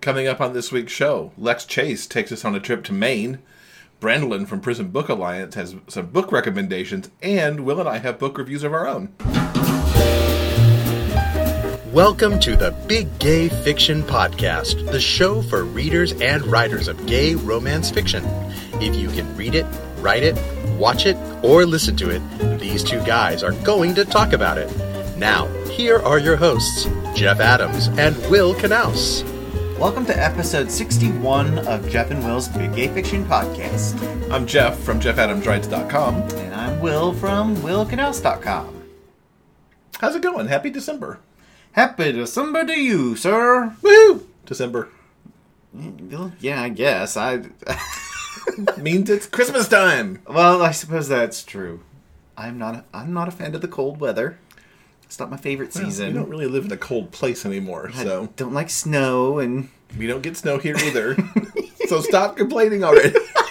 Coming up on this week's show, Lex Chase takes us on a trip to Maine. Brandolin from Prison Book Alliance has some book recommendations, and Will and I have book reviews of our own. Welcome to the Big Gay Fiction Podcast, the show for readers and writers of gay romance fiction. If you can read it, write it, watch it, or listen to it, these two guys are going to talk about it. Now, here are your hosts, Jeff Adams and Will Knaus. Welcome to episode 61 of Jeff and Will's Big Gay Fiction Podcast. I'm Jeff from JeffAdamsWrites.com. And I'm Will from WillKnaus.com. How's it going? Happy December. Happy December to you, sir. Woo! December. Yeah, I guess. I. Means it's Christmas time. well, I suppose that's true. I'm not. A, I'm not a fan of the cold weather. It's not my favorite season. We don't really live in a cold place anymore, I so don't like snow, and we don't get snow here either. so stop complaining already.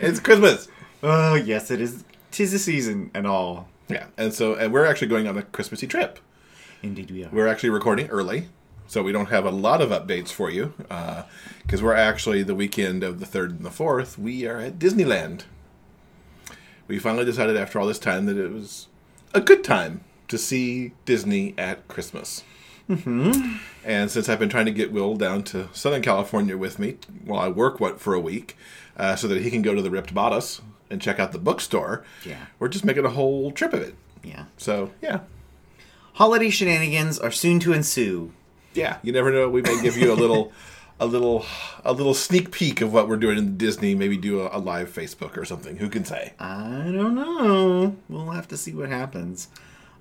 it's Christmas. oh yes, it is. Tis the season and all. Yeah, and so and we're actually going on a Christmassy trip. Indeed, we are. We're actually recording early, so we don't have a lot of updates for you uh, because we're actually the weekend of the third and the fourth. We are at Disneyland. We finally decided after all this time that it was a good time to see Disney at Christmas. Mm-hmm. And since I've been trying to get Will down to Southern California with me while I work what for a week, uh, so that he can go to the Ripped Bodice and check out the bookstore, Yeah. we're just making a whole trip of it. yeah. So yeah, Holiday shenanigans are soon to ensue. yeah, you never know. We may give you a little, a little, a little sneak peek of what we're doing in Disney. Maybe do a, a live Facebook or something. Who can say? I don't know. We'll have to see what happens.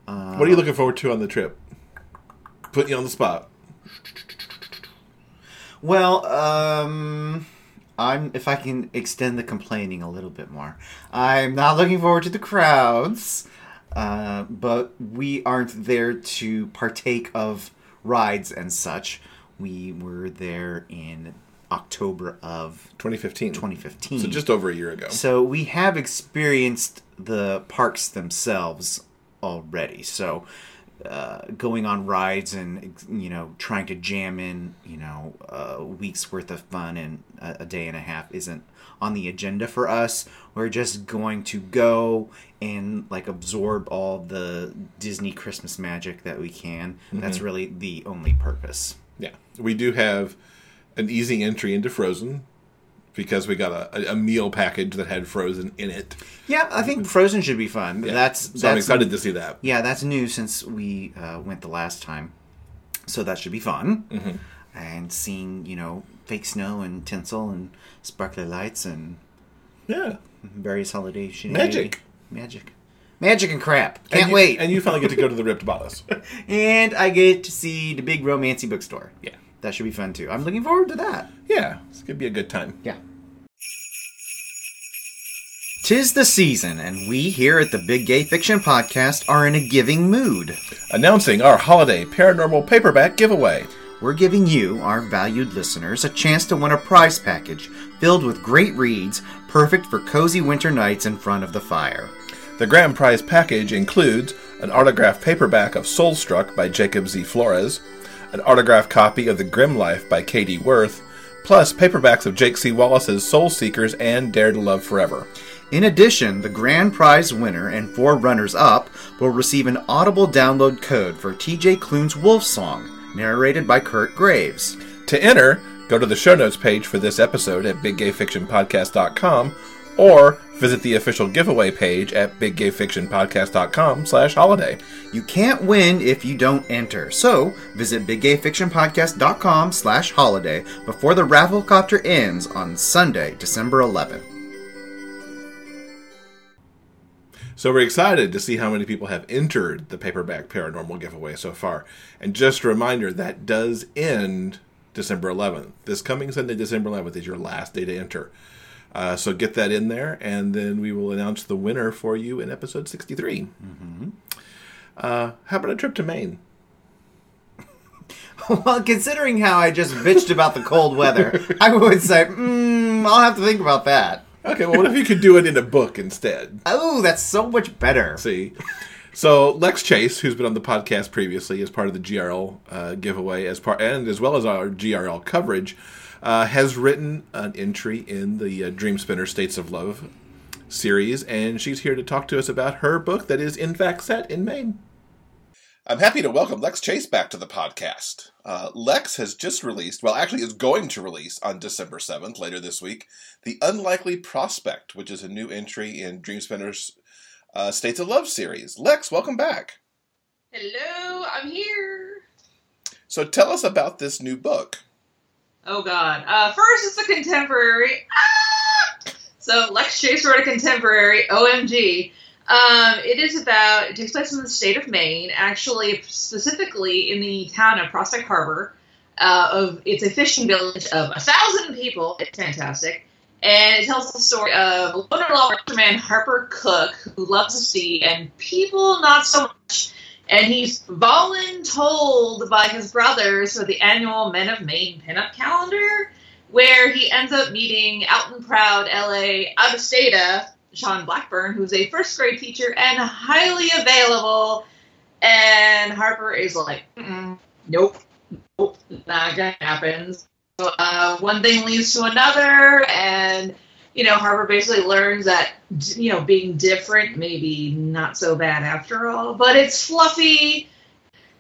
what are you looking forward to on the trip? Put you on the spot. Well, um, I'm if I can extend the complaining a little bit more. I'm not looking forward to the crowds, uh, but we aren't there to partake of rides and such. We were there in October of 2015. 2015. So just over a year ago. So we have experienced the parks themselves already. So uh, going on rides and you know trying to jam in you know a week's worth of fun in a, a day and a half isn't on the agenda for us. We're just going to go and like absorb all the Disney Christmas magic that we can. That's really the only purpose. Yeah, we do have an easy entry into Frozen because we got a, a meal package that had Frozen in it. Yeah, I think Frozen should be fun. Yeah. That's so I'm excited to see that. Yeah, that's new since we uh, went the last time, so that should be fun. Mm-hmm. And seeing you know fake snow and tinsel and sparkly lights and Yeah, various holiday shenanigans. Magic. magic, magic and crap. And Can't you- wait. And you finally get to go to the Ripped Bodice. and I get to see the big romancy bookstore. Yeah, That should be fun too. I'm looking forward to that. yeah, it's gonna be a good time. Yeah. Tis the season, and we here at the Big Gay Fiction Podcast are in a giving mood. Announcing our holiday paranormal paperback giveaway. We're giving you, our valued listeners, a chance to win a prize package filled with great reads, perfect for cozy winter nights in front of the fire. The grand prize package includes an autographed paperback of Soulstruck by Jacob Z. Flores, an autographed copy of The Grim Life by Katie Worth, plus paperbacks of Jake C. Wallace's Soul Seekers and Dare to Love Forever. In addition, the grand prize winner and four runners up will receive an audible download code for TJ Klune's Wolf Song, narrated by Kirt Graves. To enter, go to the show notes page for this episode at biggayfictionpodcast.com or visit the official giveaway page at biggayfictionpodcast.com slash holiday. You can't win if you don't enter, so visit biggayfictionpodcast.com slash holiday before the rafflecopter ends on Sunday, December 11th. So we're excited to see how many people have entered the paperback paranormal giveaway so far. And just a reminder, that does end December 11th. This coming Sunday, December 11th, is your last day to enter. Uh, so get that in there, and then we will announce the winner for you in episode 63. Uh, how about a trip to Maine? Well, considering how I just bitched about the cold weather, I would say, mm, I'll have to think about that. Okay, well, what if you could do it in a book instead? Oh, that's so much better. See, So Lex Chase, who's been on the podcast previously as part of the GRL uh, giveaway, as part and as well as our GRL coverage, uh, has written an entry in the uh, Dreamspinner States of Love series, and she's here to talk to us about her book that is in fact set in Maine. I'm happy to welcome Lex Chase back to the podcast. Uh, Lex has just released, well, actually, is going to release on December 7th, later this week, The Unlikely Prospect, which is a new entry in Dreamspinner's uh, States of Love series. Lex, welcome back. Hello, I'm here. So tell us about this new book. Oh God. Uh, first, it's a contemporary. Ah! So Lex Chase wrote a contemporary. OMG. Um, it is about. It takes place in the state of Maine, actually, specifically in the town of Prospect Harbor. Uh, of it's a fishing village of a thousand people. It's fantastic, and it tells the story of a law man Harper Cook who loves the sea and people not so much. And he's voluntold by his brothers for the annual Men of Maine pinup calendar, where he ends up meeting out and proud LA out of stata Sean Blackburn, who's a first grade teacher and highly available. And Harper is like, nope, nope, not gonna happen. So, uh, one thing leads to another, and you know, Harper basically learns that you know being different maybe not so bad after all, but it's fluffy.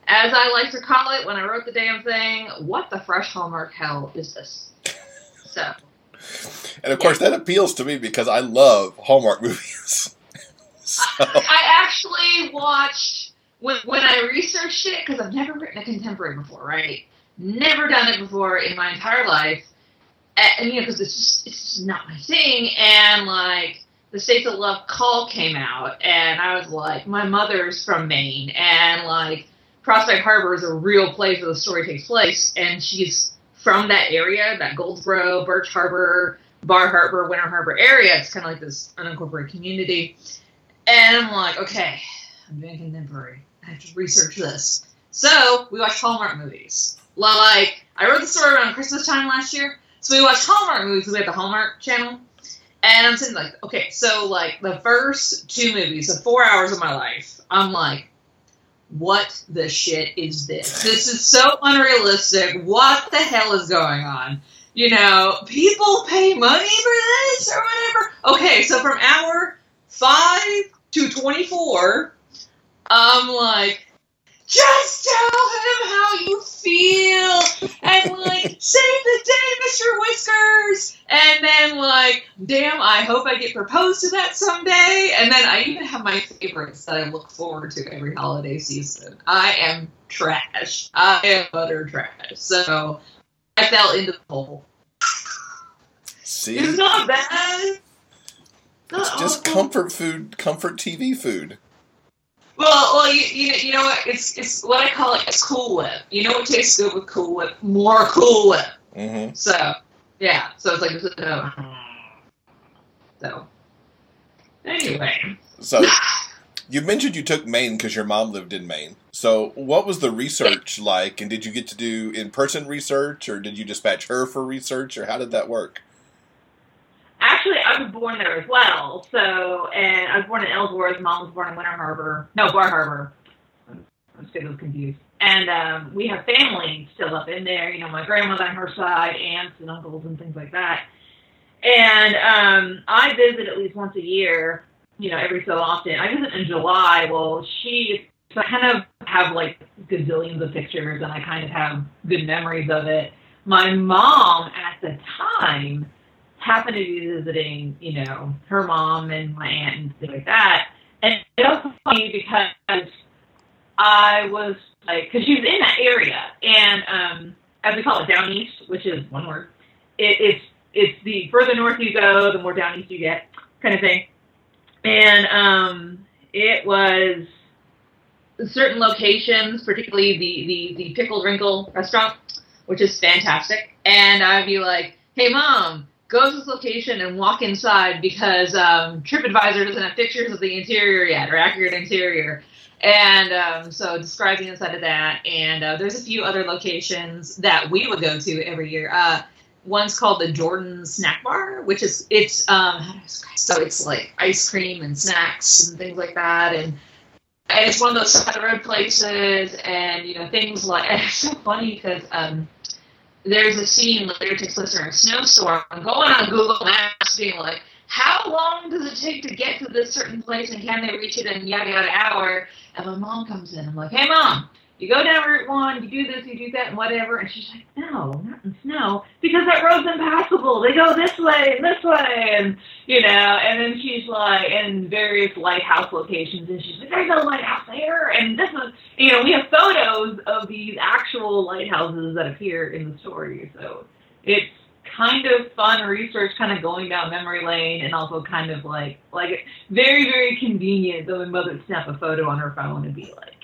As I like to call it when I wrote the damn thing, what the fresh Hallmark hell is this? So And of course, that appeals to me because I love Hallmark movies. so, I actually watched when when I researched it because I've never written a contemporary before, right? Never done it before in my entire life, and, you know, because it's just it's just not my thing. And like the States of Love call came out, and I was like, my mother's from Maine, and like Prospect Harbor is a real place where the story takes place, and she's from that area, that Gouldsboro, Birch Harbor, Bar Harbor, Winter Harbor area. It's kind of like this unincorporated community. And I'm like, okay, I'm doing contemporary. I have to research this. So we watched Hallmark movies. Like, I wrote the story around Christmas time last year. So we watched Hallmark movies. We had the Hallmark channel. And I'm sitting like, okay, so like the first two movies, the four hours of my life, I'm like, what the shit is this? This is so unrealistic. What the hell is going on? You know, people pay money for this or whatever. Okay, so from hour five to 24, I'm like, just tell him how you feel. And like save the day mr whiskers. And then like damn i hope i get proposed to that someday. And then i even have my favorites that i look forward to every holiday season. I am trash. I am utter trash. So i fell into the hole. See, it's not bad. It's just comfort food, comfort TV food. Well, well, you, you, you know what? It's it's what I call it. It's Cool Whip. You know what tastes good with Cool Whip? More Cool Whip. Mm-hmm. So yeah, so it's like. Uh, so anyway, So you mentioned you took Maine because your mom lived in Maine. So what was the research like, and did you get to do in-person research, or did you dispatch her for research, or how did that work? Actually, I was born there as well. So, and I was born in Ellsworth. Mom was born in Winter Harbor. No, Bar Harbor. I'm still confused. And um, we have family still up in there. You know, my grandmother on her side, aunts and uncles, and things like that. And um, I visit at least once a year. You know, every so often. I visit in July. Well, she. So I kind of have like gazillions of pictures, and I kind of have good memories of it. My mom at the time happened to be visiting, you know, her mom and my aunt and things like that. And it was funny because I was like, because she was in that area, and um, as we call it, down east, which is one word. It, it's it's the further north you go, the more down east you get, kind of thing. And um, it was certain locations, particularly the the the Pickled Wrinkle restaurant, which is fantastic. And I'd be like, "Hey, mom." Go to this location and walk inside because um, TripAdvisor doesn't have pictures of the interior yet or accurate interior. And um, so describing inside of that. And uh, there's a few other locations that we would go to every year. Uh, one's called the Jordan Snack Bar, which is it's um, so it's like ice cream and snacks and things like that. And and it's one of those side road places, and you know things like. It's so funny because um, there's a scene later takes place during a snowstorm. I'm going on Google Maps, being like, how long does it take to get to this certain place, and can they reach it in yada yada hour? And my mom comes in. I'm like, hey mom, you go down Route One, you do this, you do that, and whatever. And she's like, no, not in snow, because that road's impassable. They go this way and this way, and you know. And then she's like, in various lighthouse locations, and she's like, there's no lighthouse there, and this is, you know, we have photos of these actual lighthouses that appear in the story. So it's kind of fun research, kind of going down memory lane, and also kind of like like very very convenient my mother would snap a photo on her phone and be like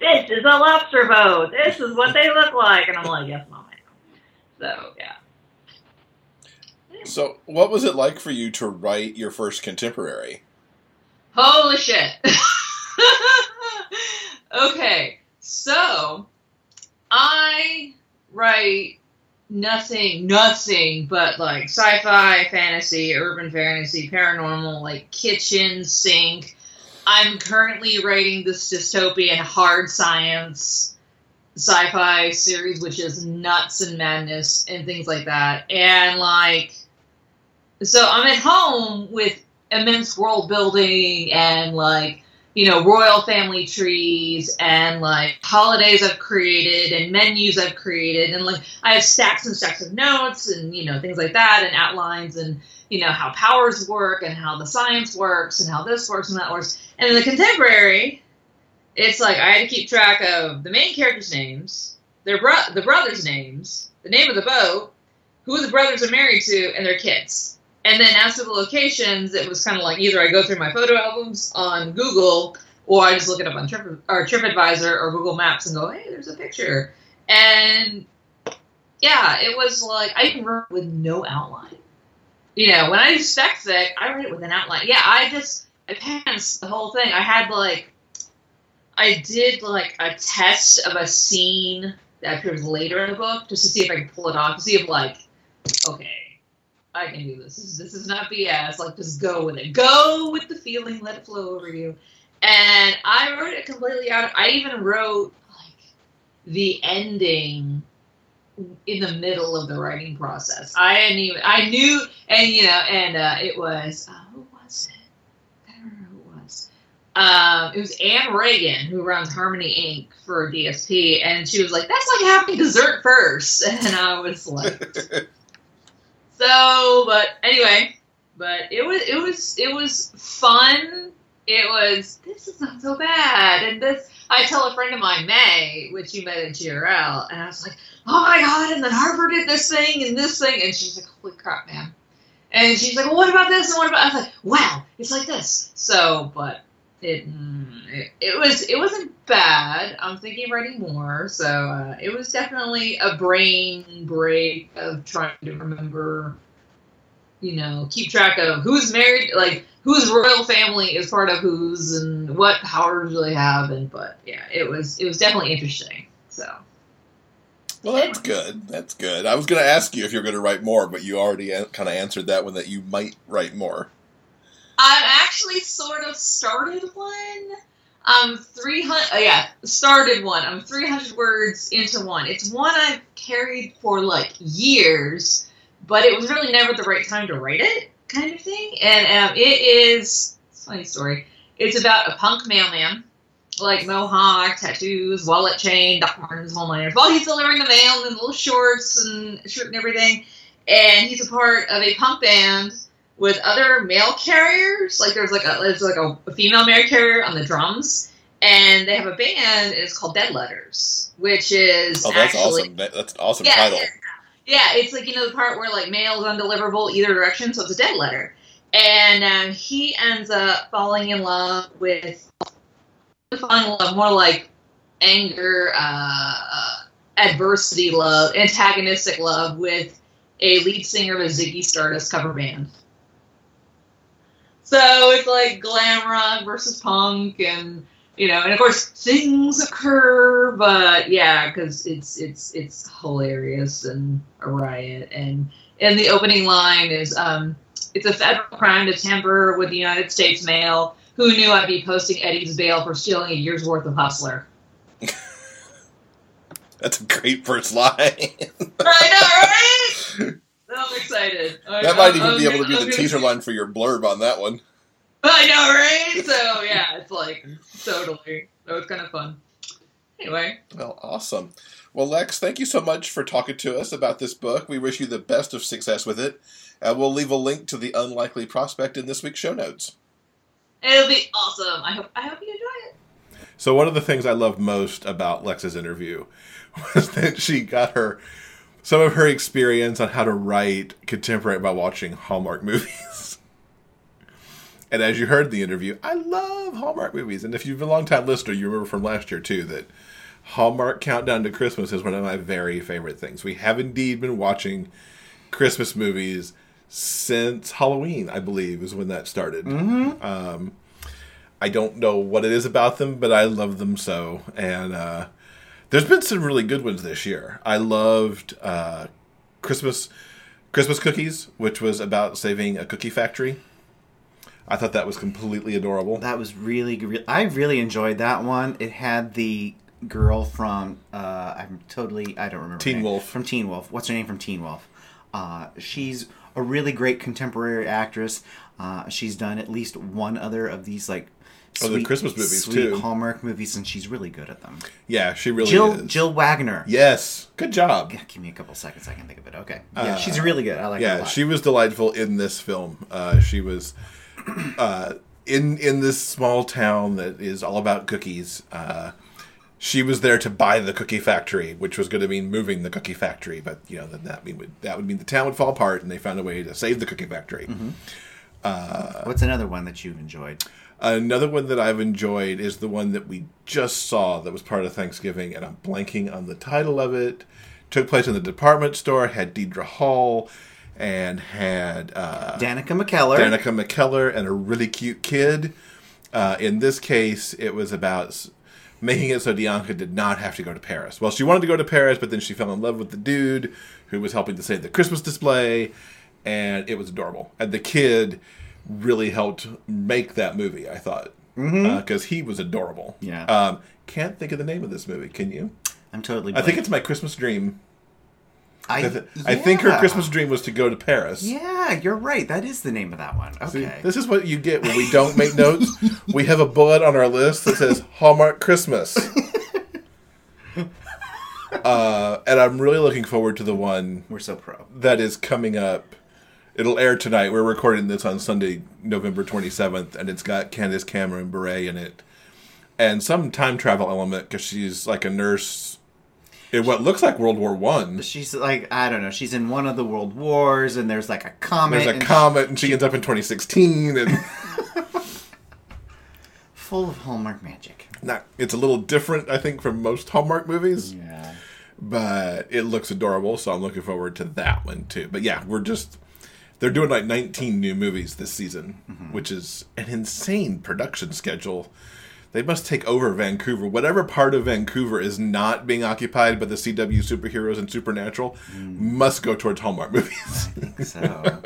this is a lobster boat. This is what they look like. And I'm like, yes, mom. So, yeah. So, what was it like for you to write your first contemporary? Holy shit. okay, so I write nothing, nothing but like sci fi, fantasy, urban fantasy, paranormal, like kitchen sink I'm currently writing this dystopian hard science sci-fi series, which is nuts and madness and things like that. And like, so I'm at home with immense world building and like, you know, royal family trees and like holidays I've created and menus I've created and like I have stacks and stacks of notes and you know things like that and outlines and you know how powers work and how the science works and how this works and that works. And in the contemporary, it's like I had to keep track of the main characters' names, their bro- the brothers' names, the name of the boat, who the brothers are married to, and their kids. And then as to the locations, it was kind of like either I go through my photo albums on Google, or I just look it up on Trip or TripAdvisor or Google Maps and go, hey, there's a picture. And yeah, it was like I wrote with no outline you know, when I do spec fic, I write it with an outline. Yeah, I just I pants the whole thing. I had like I did like a test of a scene that appears later in the book just to see if I could pull it off, to see if like, okay, I can do this. This is, this is not BS. Like, just go with it. Go with the feeling. Let it flow over you. And I wrote it completely out. I even wrote like the ending in the middle of the writing process. I didn't even I knew and you know and uh, it was uh, who was it? I don't remember who it was. Um, it was Anne Regan who runs Harmony Ink for DSP, and she was like, "That's like having dessert first. and I was like, so. But anyway, but it was it was it was fun. It was this is not so bad, and this I tell a friend of mine, May, which you met at GRL, and I was like, oh my god, and then Harper did this thing and this thing, and she's like, holy crap, man. And she's like, well, what about this and what about? I was like, wow, it's like this. So, but it, it, it was it wasn't bad. I'm thinking of writing more, so uh, it was definitely a brain break of trying to remember, you know, keep track of who's married, like whose royal family is part of whose and what powers they have, and but yeah, it was it was definitely interesting. So. Well, that's good. That's good. I was going to ask you if you're going to write more, but you already kind of answered that one that you might write more. I've actually sort of started one. I'm 300, uh, yeah, started one. I'm 300 words into one. It's one I've carried for like years, but it was really never the right time to write it, kind of thing. And um, it is, funny story. It's about a punk mailman like mohawk, tattoos, wallet chain, Doc Martens, whole liners. While he's delivering the mail in little shorts and shirt and everything, and he's a part of a punk band with other mail carriers. Like there's like a there's like a, a female mail carrier on the drums, and they have a band. It's called Dead Letters, which is oh, that's actually, awesome. That, that's an awesome yeah, title. Yeah, yeah, it's like you know the part where like mail is undeliverable either direction, so it's a dead letter. And um, he ends up falling in love with in love, more like anger, uh, adversity love, antagonistic love with a lead singer of a Ziggy Stardust cover band. So it's like glam rock versus punk, and you know, and of course things occur, but yeah, because it's it's it's hilarious and a riot, and and the opening line is um, it's a federal crime to tamper with the United States mail who knew I'd be posting Eddie's bail for stealing a year's worth of Hustler? That's a great first line. I know, right? I'm excited. That might even I'm be able to be I'm the teaser line for your blurb on that one. I know, right? So yeah, it's like totally. So it's kind of fun. Anyway, Well, awesome. Well, Lex, thank you so much for talking to us about this book. We wish you the best of success with it. And we'll leave a link to the unlikely prospect in this week's show notes. It'll be awesome. I hope I hope you enjoy it. So one of the things I love most about Lex's interview was that she got her some of her experience on how to write contemporary by watching Hallmark movies. and as you heard in the interview, I love Hallmark movies. And if you've been a long time listener, you remember from last year too that Hallmark Countdown to Christmas is one of my very favorite things. We have indeed been watching Christmas movies since Halloween, I believe, is when that started. Um, I don't know what it is about them, but I love them so. And uh, there's been some really good ones this year. I loved uh, Christmas Christmas Cookies, which was about saving a cookie factory. I thought that was completely adorable. That was really good. I really enjoyed that one. It had the girl from uh, I'm totally I don't remember Teen. Wolf. from Teen Wolf. What's her name from Teen Wolf? Uh, she's a really great contemporary actress. Uh, she's done at least one other of these like Oh, the Christmas movies, sweet too. Hallmark movies, and she's really good at them. Yeah, she really Jill is. Jill Wagner. Yes, good job. Yeah, Give me a couple seconds. I can think of it. Okay. Yeah, she's really good. I like Uh, Yeah, she was delightful in this film. Uh, she was uh, in in this small town that is all about cookies. Uh, she was there to buy the cookie factory, which was going to mean moving the cookie factory. But you know, then that mean would, that would mean the town would fall apart, and they found a way to save the cookie factory. What's another one that you've enjoyed? Another one that I've enjoyed is the one that we just saw that was part of Thanksgiving, and I'm blanking on the title of it. Took place in the department store, had Deidre Hall, and had uh, Danica McKellar. Danica McKellar and a really cute kid. Uh, in this case, it was about making it so Dianca did not have to go to Paris. Well, she wanted to go to Paris, but then she fell in love with the dude who was helping to save the Christmas display, and it was adorable. And the kid really helped make that movie. I thought because he was adorable. Yeah. Um, can't think of the name of this movie. Can you? I'm totally. I think it's my Christmas dream. I, I, th- I think her. Christmas dream was to go to Paris. Yeah, you're right. That is the name of that one. See, Okay. this is what you get when we don't make notes. We have a bullet on our list that says Hallmark Christmas. uh, and I'm really looking forward to the one We're so pro. that is coming up. It'll air tonight. We're recording this on Sunday, November 27th, and it's got Candace Cameron Bure in it. And some time travel element because she's like a nurse in what looks like World War One. She's like I don't know. She's in one of the world wars, and there's like a comet. There's a and comet, and she ends up in 2016, and full of Hallmark magic. not, it's a little different, I think, from most Hallmark movies. Yeah. but it looks adorable, so I'm looking forward to that one too. But yeah, we're just they're doing like 19 new movies this season, mm-hmm. which is an insane production schedule. They must take over Vancouver. Whatever part of Vancouver is not being occupied by the CW superheroes and supernatural must go towards Hallmark movies. So,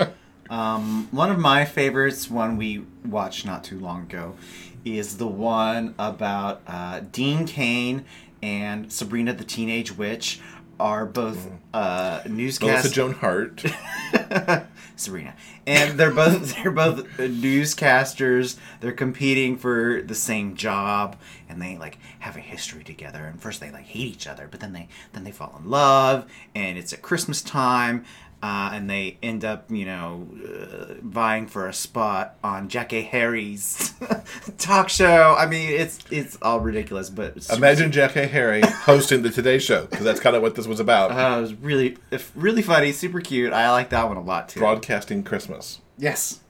um, one of my favorites, one we watched not too long ago, is the one about uh, Dean Cain and Sabrina the Teenage Witch are both uh, newscast Melissa Joan Hart. Sabrina, and they're both they're both newscasters. They're competing for the same job, and they like have a history together. And first they like hate each other, but then they then they fall in love, and it's at Christmas time. Uh, and they end up, you know, uh, vying for a spot on Jackée Harry's talk show. I mean, it's it's all ridiculous, but Imagine Jackie Harry hosting the Today Show because that's kind of what this was about. Uh, it was really, really funny, super cute. I like that one a lot too. Broadcasting Christmas. Yes.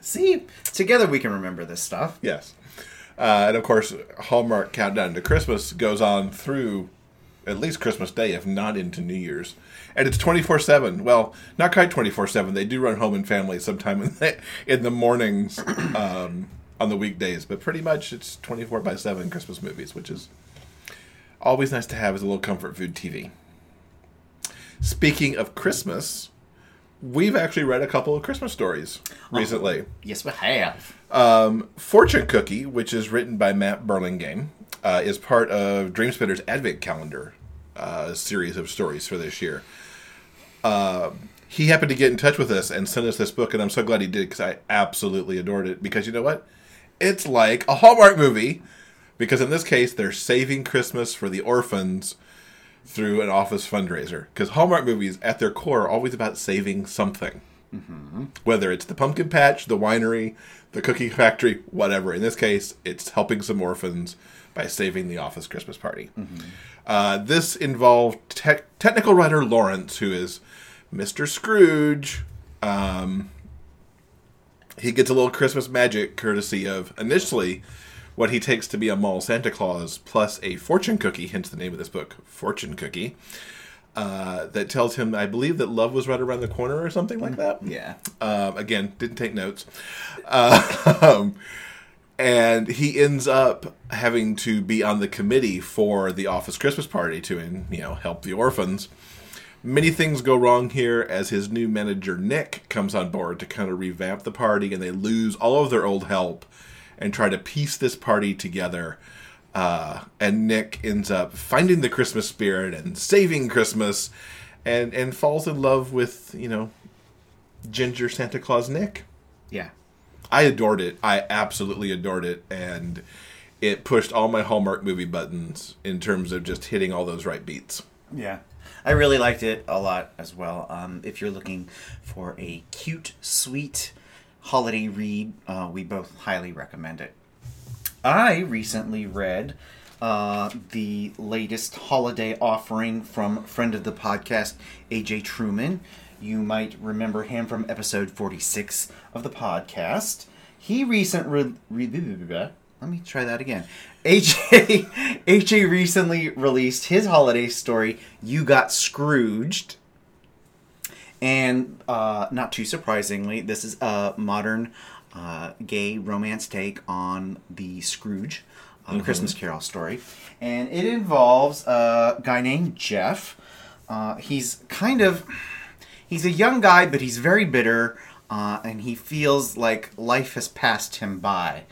See, together we can remember this stuff. Yes. Uh, and of course, Hallmark Countdown to Christmas goes on through at least Christmas Day, if not into New Year's. And it's 24 7. Well, not quite 24 7. They do run home and family sometime in the, in the mornings um, on the weekdays, but pretty much it's 24 by 7 Christmas movies, which is always nice to have as a little comfort food TV. Speaking of Christmas, we've actually read a couple of Christmas stories recently. Yes, we have. Fortune Cookie, which is written by Matt Burlingame, uh, is part of Dreamspinner's Advent Calendar uh, series of stories for this year. Uh, he happened to get in touch with us and sent us this book, and I'm so glad he did because I absolutely adored it. Because you know what? It's like a Hallmark movie. Because in this case, they're saving Christmas for the orphans through an office fundraiser. Because Hallmark movies, at their core, are always about saving something whether it's the pumpkin patch, the winery, the cookie factory, whatever. In this case, it's helping some orphans by saving the office Christmas party. Uh, this involved te- technical writer Lawrence, who is Mr. Scrooge. Um, he gets a little Christmas magic courtesy of initially what he takes to be a mall Santa Claus plus a fortune cookie, hence the name of this book, Fortune Cookie. Uh, that tells him, I believe, that love was right around the corner or something like that. Yeah. Um, again, didn't take notes. Um, and he ends up having to be on the committee for the office Christmas party to, you know, help the orphans. Many things go wrong here as his new manager Nick comes on board to kind of revamp the party, and they lose all of their old help and try to piece this party together. Uh, and Nick ends up finding the Christmas spirit and saving Christmas, and and falls in love with you know Ginger Santa Claus Nick. Yeah. I adored it. I absolutely adored it, and it pushed all my Hallmark movie buttons in terms of just hitting all those right beats. Yeah. I really liked it a lot as well. Um, if you're looking for a cute, sweet holiday read, uh, we both highly recommend it. I recently read uh, the latest holiday offering from friend of the podcast, AJ Truman. You might remember him from episode 46 of the podcast. He recent re- re- let me try that again. AJ AJ recently released his holiday story, You Got Scrooged. And uh, not too surprisingly, this is a modern uh, gay romance take on the Scrooge uh, Christmas Carol story. And it involves a guy named Jeff. Uh, he's kind of. He's a young guy, but he's very bitter, uh, and he feels like life has passed him by.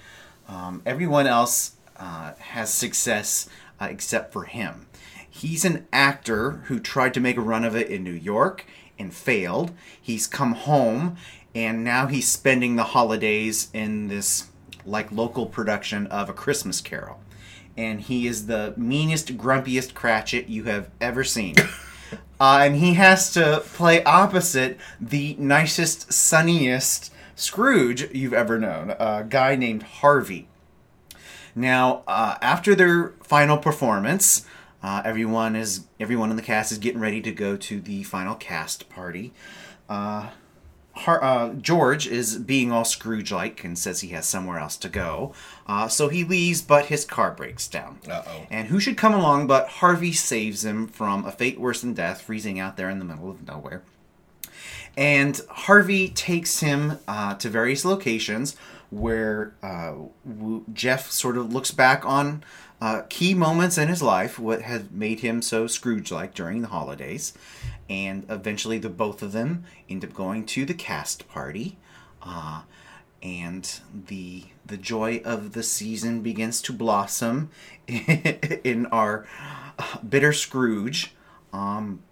Um, everyone else uh, has success uh, except for him. He's an actor who tried to make a run of it in New York and failed. He's come home and now he's spending the holidays in this like local production of A Christmas Carol. And he is the meanest, grumpiest Cratchit you have ever seen. Uh, and he has to play opposite the nicest, sunniest Scrooge you've ever known, a guy named Harvey. Now, uh, after their final performance, uh, everyone is everyone in the cast is getting ready to go to the final cast party. Uh, Har- uh, George is being all Scrooge-like and says he has somewhere else to go, uh, so he leaves, but his car breaks down. Uh-oh. And who should come along but Harvey saves him from a fate worse than death, freezing out there in the middle of nowhere. And Harvey takes him uh, to various locations where uh, Jeff sort of looks back on uh, key moments in his life, what had made him so Scrooge-like during the holidays, and eventually the both of them end up going to the cast party, uh, and the the joy of the season begins to blossom in our uh, bitter Scrooge. Um,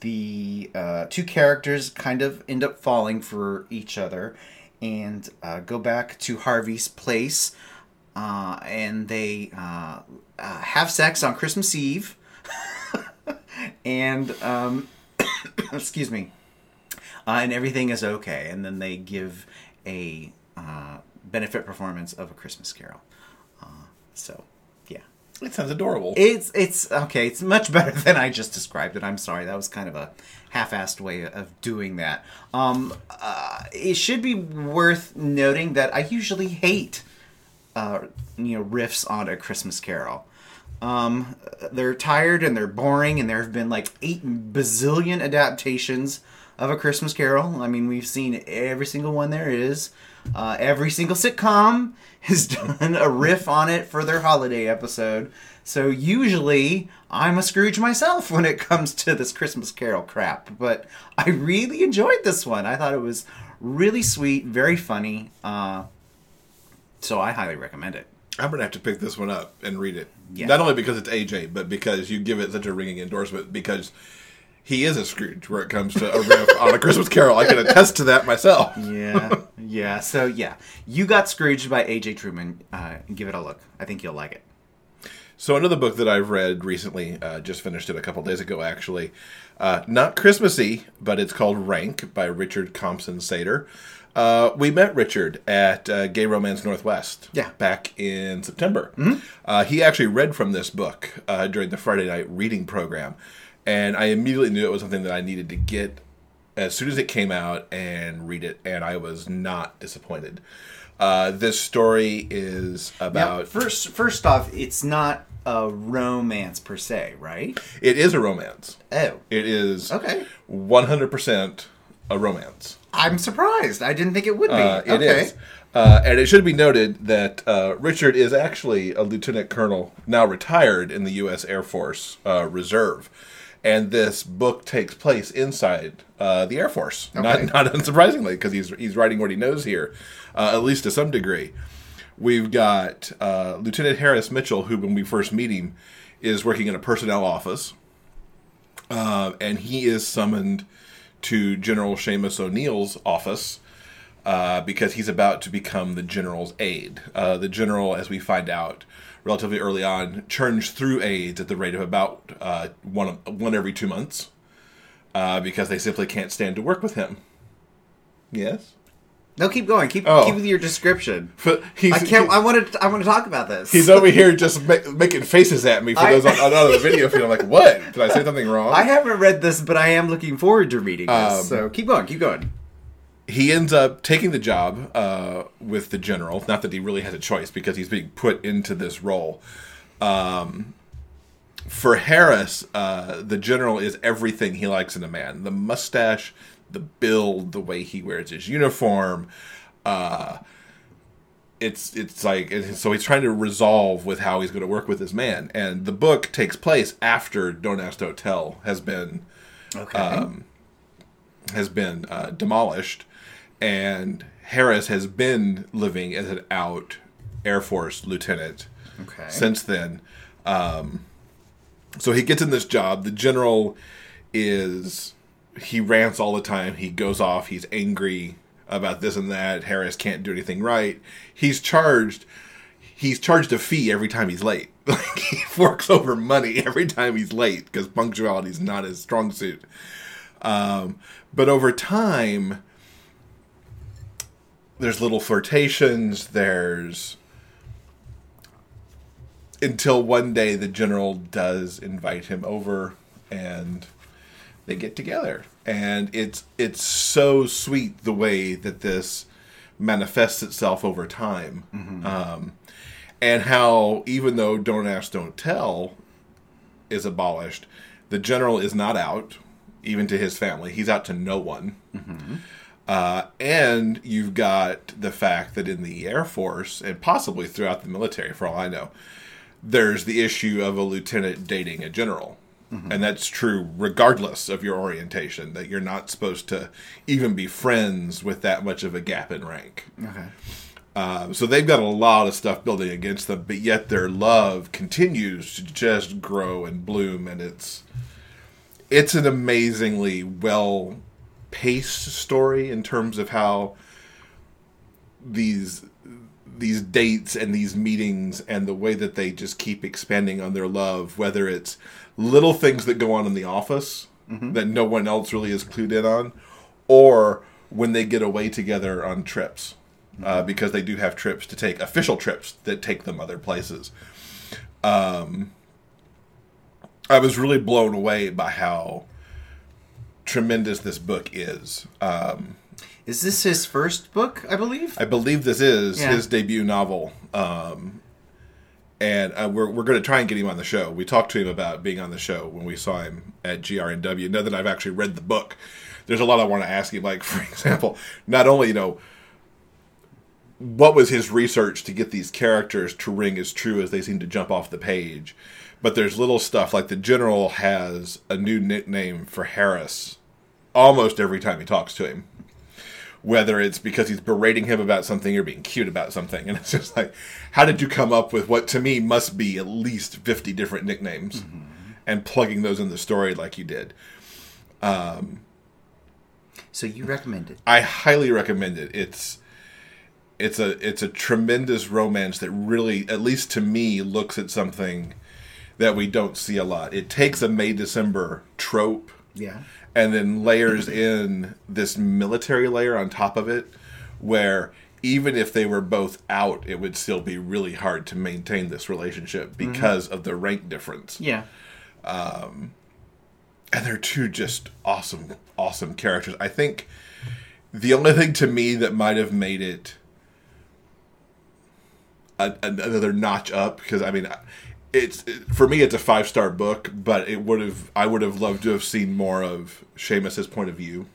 the uh, two characters kind of end up falling for each other and uh, go back to Harvey's place. Uh, and they uh, uh, have sex on Christmas Eve. and, um, excuse me. Uh, and everything is okay. And then they give a uh, benefit performance of A Christmas Carol. Uh, so, yeah. It sounds adorable. It's it's okay. It's much better than I just described it. I'm sorry. That was kind of a half-assed way of doing that. Um, uh, it should be worth noting that I usually hate, uh, you know, riffs on a Christmas Carol. Um, they're tired and they're boring, and there have been like eight bazillion adaptations of A Christmas Carol. I mean, we've seen every single one there is. Uh, every single sitcom has done a riff on it for their holiday episode. So usually I'm a Scrooge myself when it comes to this Christmas Carol crap. But I really enjoyed this one. I thought it was really sweet, very funny. Uh, so I highly recommend it. I'm gonna have to pick this one up and read it. Yeah. Not only because it's AJ, but because you give it such a ringing endorsement. Because he is a Scrooge where it comes to a riff on a Christmas Carol. I can attest to that myself. Yeah, yeah. So yeah, you got Scrooged by AJ Truman. Uh, give it a look. I think you'll like it. So another book that I've read recently, uh, just finished it a couple days ago, actually. Uh, not Christmassy, but it's called Rank by Richard Compson Sater. Uh, we met Richard at uh, Gay Romance Northwest. Yeah. Back in September. Uh, he actually read from this book uh, during the Friday night reading program, and I immediately knew it was something that I needed to get as soon as it came out and read it, and I was not disappointed. Uh, this story is Now, about. first, first off, it's not a romance per se, right? it is a romance. Oh, It is Okay. 100% a romance. I'm surprised. I didn't think it would be. Uh, it okay. is. Uh, and it should be noted that uh, Richard is actually a lieutenant colonel, now retired in the U.S. Air Force uh, Reserve. And this book takes place inside uh, the Air Force, Okay. not, not unsurprisingly, because he's, he's writing what he knows here, uh, at least to some degree. We've got uh, Lieutenant Harris Mitchell, who, when we first meet him, is working in a personnel office. Uh, and he is summoned to General Seamus O'Neill's office uh, because he's about to become the general's aide. Uh, the general, as we find out relatively early on, churns through aides at the rate of about uh, one one every two months uh, because they simply can't stand to work with him. Yes. No, keep going. Keep Oh. keep with your description. But he's, I can't. I want to. I want to talk about this. He's over here just ma- making faces at me for I- those on, on the video feed. I'm like, what? Did I say something wrong? I haven't read this, but I am looking forward to reading this. Um, so keep going. Keep going. he ends up taking the job uh, with the general. Not that he really has a choice because he's being put into this role. Um, for Harris, uh, the general is everything he likes in a man: the mustache, the build, the way he wears his uniform. Uh, it's it's like so he's trying to resolve with how he's going to work with this man, and the book takes place after Don't Ask, Don't Tell has been Okay. um, has been uh, demolished, and Harris has been living as an out Air Force lieutenant okay. since then. Um, so he gets in this job. The general is he rants all the time. He goes off. He's angry about this and that. Harris can't do anything right. He's charged. He's charged a fee every time he's late. Like he forks over money every time he's late because punctuality is not his strong suit. Um, but over time, there's little flirtations. There's until one day the general does invite him over and they get together. And it's it's so sweet the way that this manifests itself over time. Um, and how even though don't ask don't tell is abolished the general is not out even to his family. He's out to no one. Uh, and you've got the fact that in the Air Force and possibly throughout the military, for all I know, there's the issue of a lieutenant dating a general. And that's true regardless of your orientation, that you're not supposed to even be friends with that much of a gap in rank. Okay. Um, so they've got a lot of stuff building against them, but yet their love continues to just grow and bloom, and it's it's an amazingly well paced story in terms of how these these dates and these meetings and the way that they just keep expanding on their love, whether it's little things that go on in the office that no one else really is clued in on, or when they get away together on trips, uh, because they do have trips to take official trips that take them other places. Um, I was really blown away by how tremendous this book is. Um, Is this his first book? I believe. I believe this is Yeah. his debut novel. Um, and uh, we're we're going to try and get him on the show. We talked to him about being on the show when we saw him at GRNW. Now that I've actually read the book, there's a lot I want to ask him. Like for example, not only you know what was his research to get these characters to ring as true as they seem to jump off the page, but there's little stuff like the general has a new nickname for Harris almost every time he talks to him whether it's because he's berating him about something or being cute about something. And it's just like, how did you come up with what to me must be at least 50 different nicknames mm-hmm. and plugging those in the story like you did? Um, so you recommend it? I highly recommend it. It's it's a it's a tremendous romance that really, at least to me, looks at something that we don't see a lot. It takes a May December trope, yeah, and then layers in this military layer on top of it where even if they were both out it would still be really hard to maintain this relationship mm-hmm. because mm-hmm. of the rank difference yeah um, and they're two just awesome awesome characters i think the only thing to me that might have made it a, another notch up because i mean it's for me it's a five star book, but it would have I would have loved to have seen more of Seamus's point of view.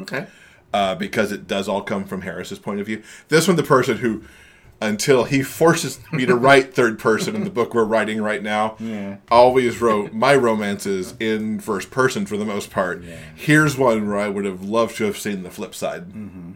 Okay. Uh, because it does all come from Harris's point of view. This one, the person who, until he forces me to write third person in the book we're writing right now, yeah. always wrote my romances in first person for the most part. Yeah. Here's one where I would have loved to have seen the flip side mm-hmm.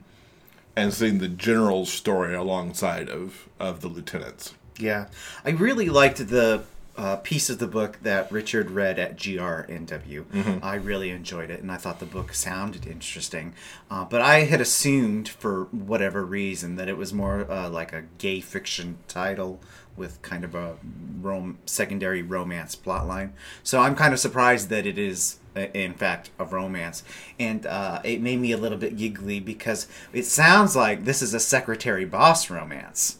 and seen the general's story alongside of of the lieutenants. Yeah, I really liked the uh, piece of the book that Richard read at GRNW. Mm-hmm. I really enjoyed it, and I thought the book sounded interesting. Uh, but I had assumed, for whatever reason, that it was more uh, like a gay fiction title with kind of a rom- secondary romance plotline. So I'm kind of surprised that it is uh, in fact a romance and uh, it made me a little bit giggly because it sounds like this is a secretary boss romance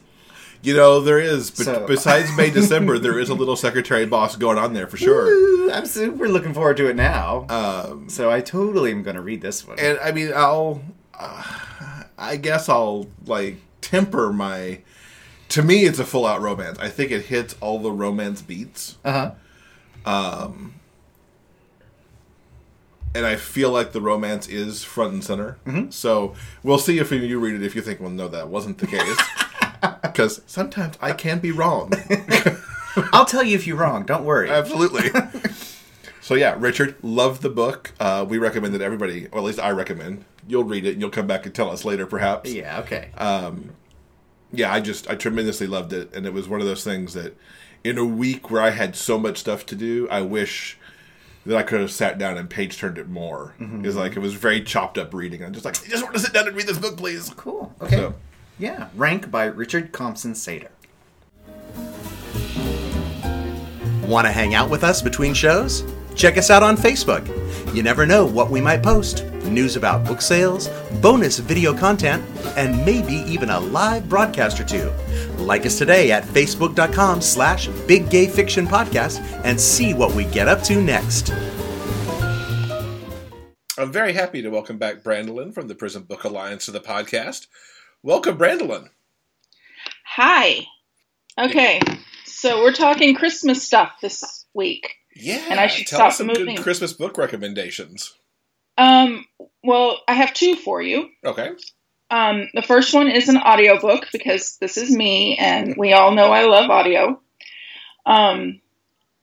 you know, there is. But so. besides May December, there is a little secretary boss going on there for sure. Woo, I'm super looking forward to it now. Um, so I totally am going to read this one. And I mean, I'll. Uh, I guess I'll like temper my. To me, it's a full out romance. I think it hits all the romance beats. Uh huh. Um. And I feel like the romance is front and center. Mm-hmm. So we'll see if you read it if you think, well, no, that wasn't the case. because sometimes I can be wrong. I'll tell you if you're wrong. Don't worry. Absolutely. so yeah, Richard, love the book. Uh, we recommend that everybody, or at least I recommend. You'll read it and you'll come back and tell us later, perhaps. Yeah. Okay. Um, yeah, I just I tremendously loved it, and it was one of those things that, in a week where I had so much stuff to do, I wish that I could have sat down and page turned it more. Mm-hmm. Is like it was very chopped up reading. I'm just like, I just want to sit down and read this book, please. Cool. Okay. So, yeah, Rank by Richard Compson Sater. Want to hang out with us between shows? Check us out on Facebook. You never know what we might post news about book sales, bonus video content, and maybe even a live broadcast or two. Like us today at facebook.com slash big gay fiction podcast and see what we get up to next. I'm very happy to welcome back Brandilyn from the Prism Book Alliance to the podcast. Welcome, Brandilyn. Hi. Okay, so we're talking Christmas stuff this week. Yeah, and I should tell stop us some moving. good Christmas book recommendations. Um, well, I have two for you. Okay. Um, the first one is an audiobook because this is me, and we all know I love audio. Um,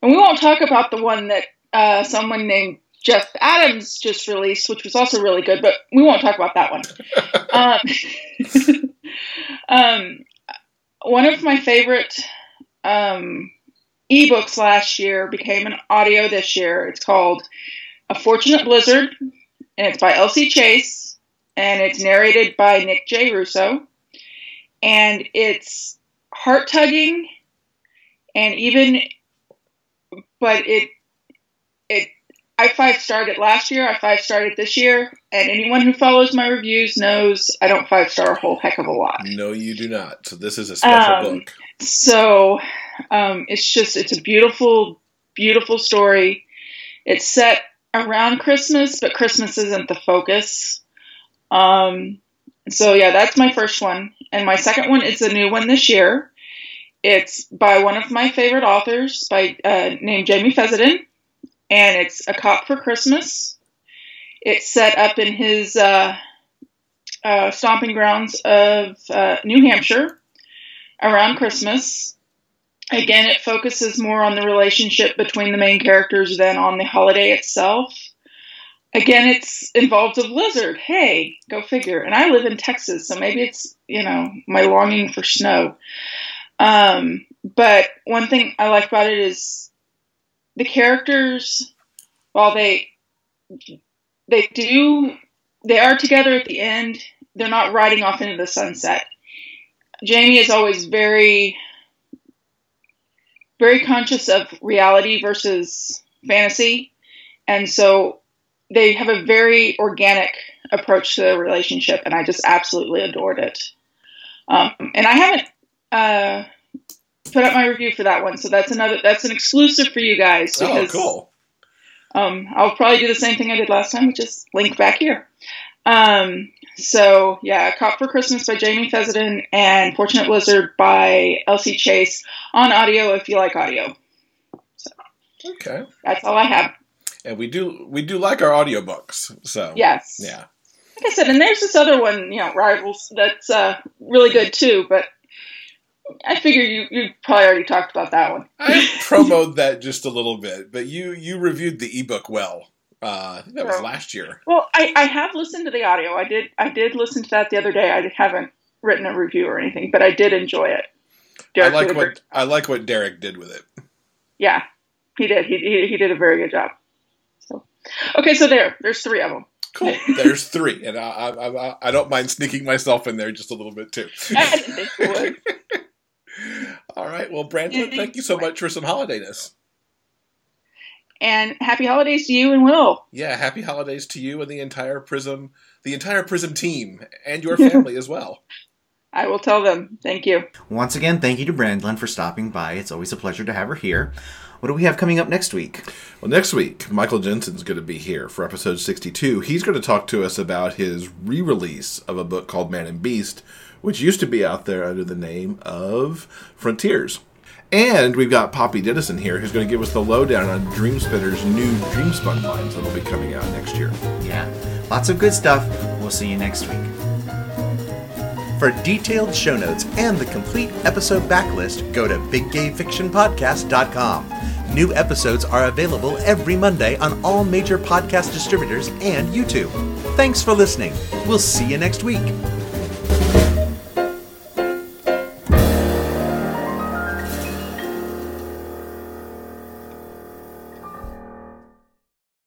and we won't talk about the one that uh, someone named Jeff Adams just released, which was also really good, but we won't talk about that one. um, um, one of my favorite um, ebooks last year became an audio this year. It's called A Fortunate Blizzard, and it's by L.C. Chase, and it's narrated by Nick J. Russo. And it's heart tugging, and even, but it it I five starred it last year. I five starred it this year, and anyone who follows my reviews knows I don't five star a whole heck of a lot. No, you do not. So this is a special Um, book. So um, it's just it's a beautiful, beautiful story. It's set around Christmas, but Christmas isn't the focus. Um, so yeah, that's my first one, and my second one is a new one this year. It's by one of my favorite authors, by uh, named Jamie Fessenden, and it's A Cop for Christmas. It's set up in his uh, uh, stomping grounds of uh, New Hampshire around Christmas. Again, it focuses more on the relationship between the main characters than on the holiday itself. Again, it's involved a blizzard. Hey, go figure. And I live in Texas, so maybe it's, you know, my longing for snow. Um, but one thing I like about it is the characters, while they they do they are together at the end, they're not riding off into the sunset. Jamie is always very very conscious of reality versus fantasy. And so they have a very organic approach to the relationship, and I just absolutely adored it. Um, and I haven't uh, put up my review for that one, so that's another that's an exclusive for you guys. Oh, cool. Um, I'll probably do the same thing I did last time, which is link back here. Um, so yeah, Cop for Christmas by Jamie Fessenden and Fortunate Blizzard by L.C. Chase on audio if you like audio. Okay. That's all I have. And we do we do like our audiobooks. So Yes. Yeah. Like I said, and there's this other one, you know, Rivals, that's uh, really good too, but I figure you you probably already talked about that one. I promoted that just a little bit, but you you reviewed the ebook well. Uh, I think that was last year. Well, I, I have listened to the audio. I did I did listen to that the other day. I haven't written a review or anything, but I did enjoy it. I like what great- I like what Derek did with it. yeah, he did. He, he he did a very good job. So, okay, so there, there's three of them. Cool. There's three, and I, I I I don't mind sneaking myself in there just a little bit too. I didn't think you would. All right. Well, Brandon, thank you so much for some holidayness. And happy holidays to you and Will. Yeah, happy holidays to you and the entire Prism, the entire Prism team, and your family as well. I will tell them. Thank you. Once again, thank you to Brandilyn for stopping by. It's always a pleasure to have her here. What do we have coming up next week? Well, next week, Michael Jensen's going to be here for episode 62. He's going to talk to us about his re release of a book called Man and Beast, which used to be out there under the name of Frontiers. And we've got Poppy Dennison here, who's going to give us the lowdown on Dreamspinner's new Dreamspun lines that'll be coming out next year. Yeah, lots of good stuff. We'll see you next week. For detailed show notes and the complete episode backlist, go to biggayfictionpodcast.com. New episodes are available every Monday on all major podcast distributors and YouTube. Thanks for listening. We'll see you next week.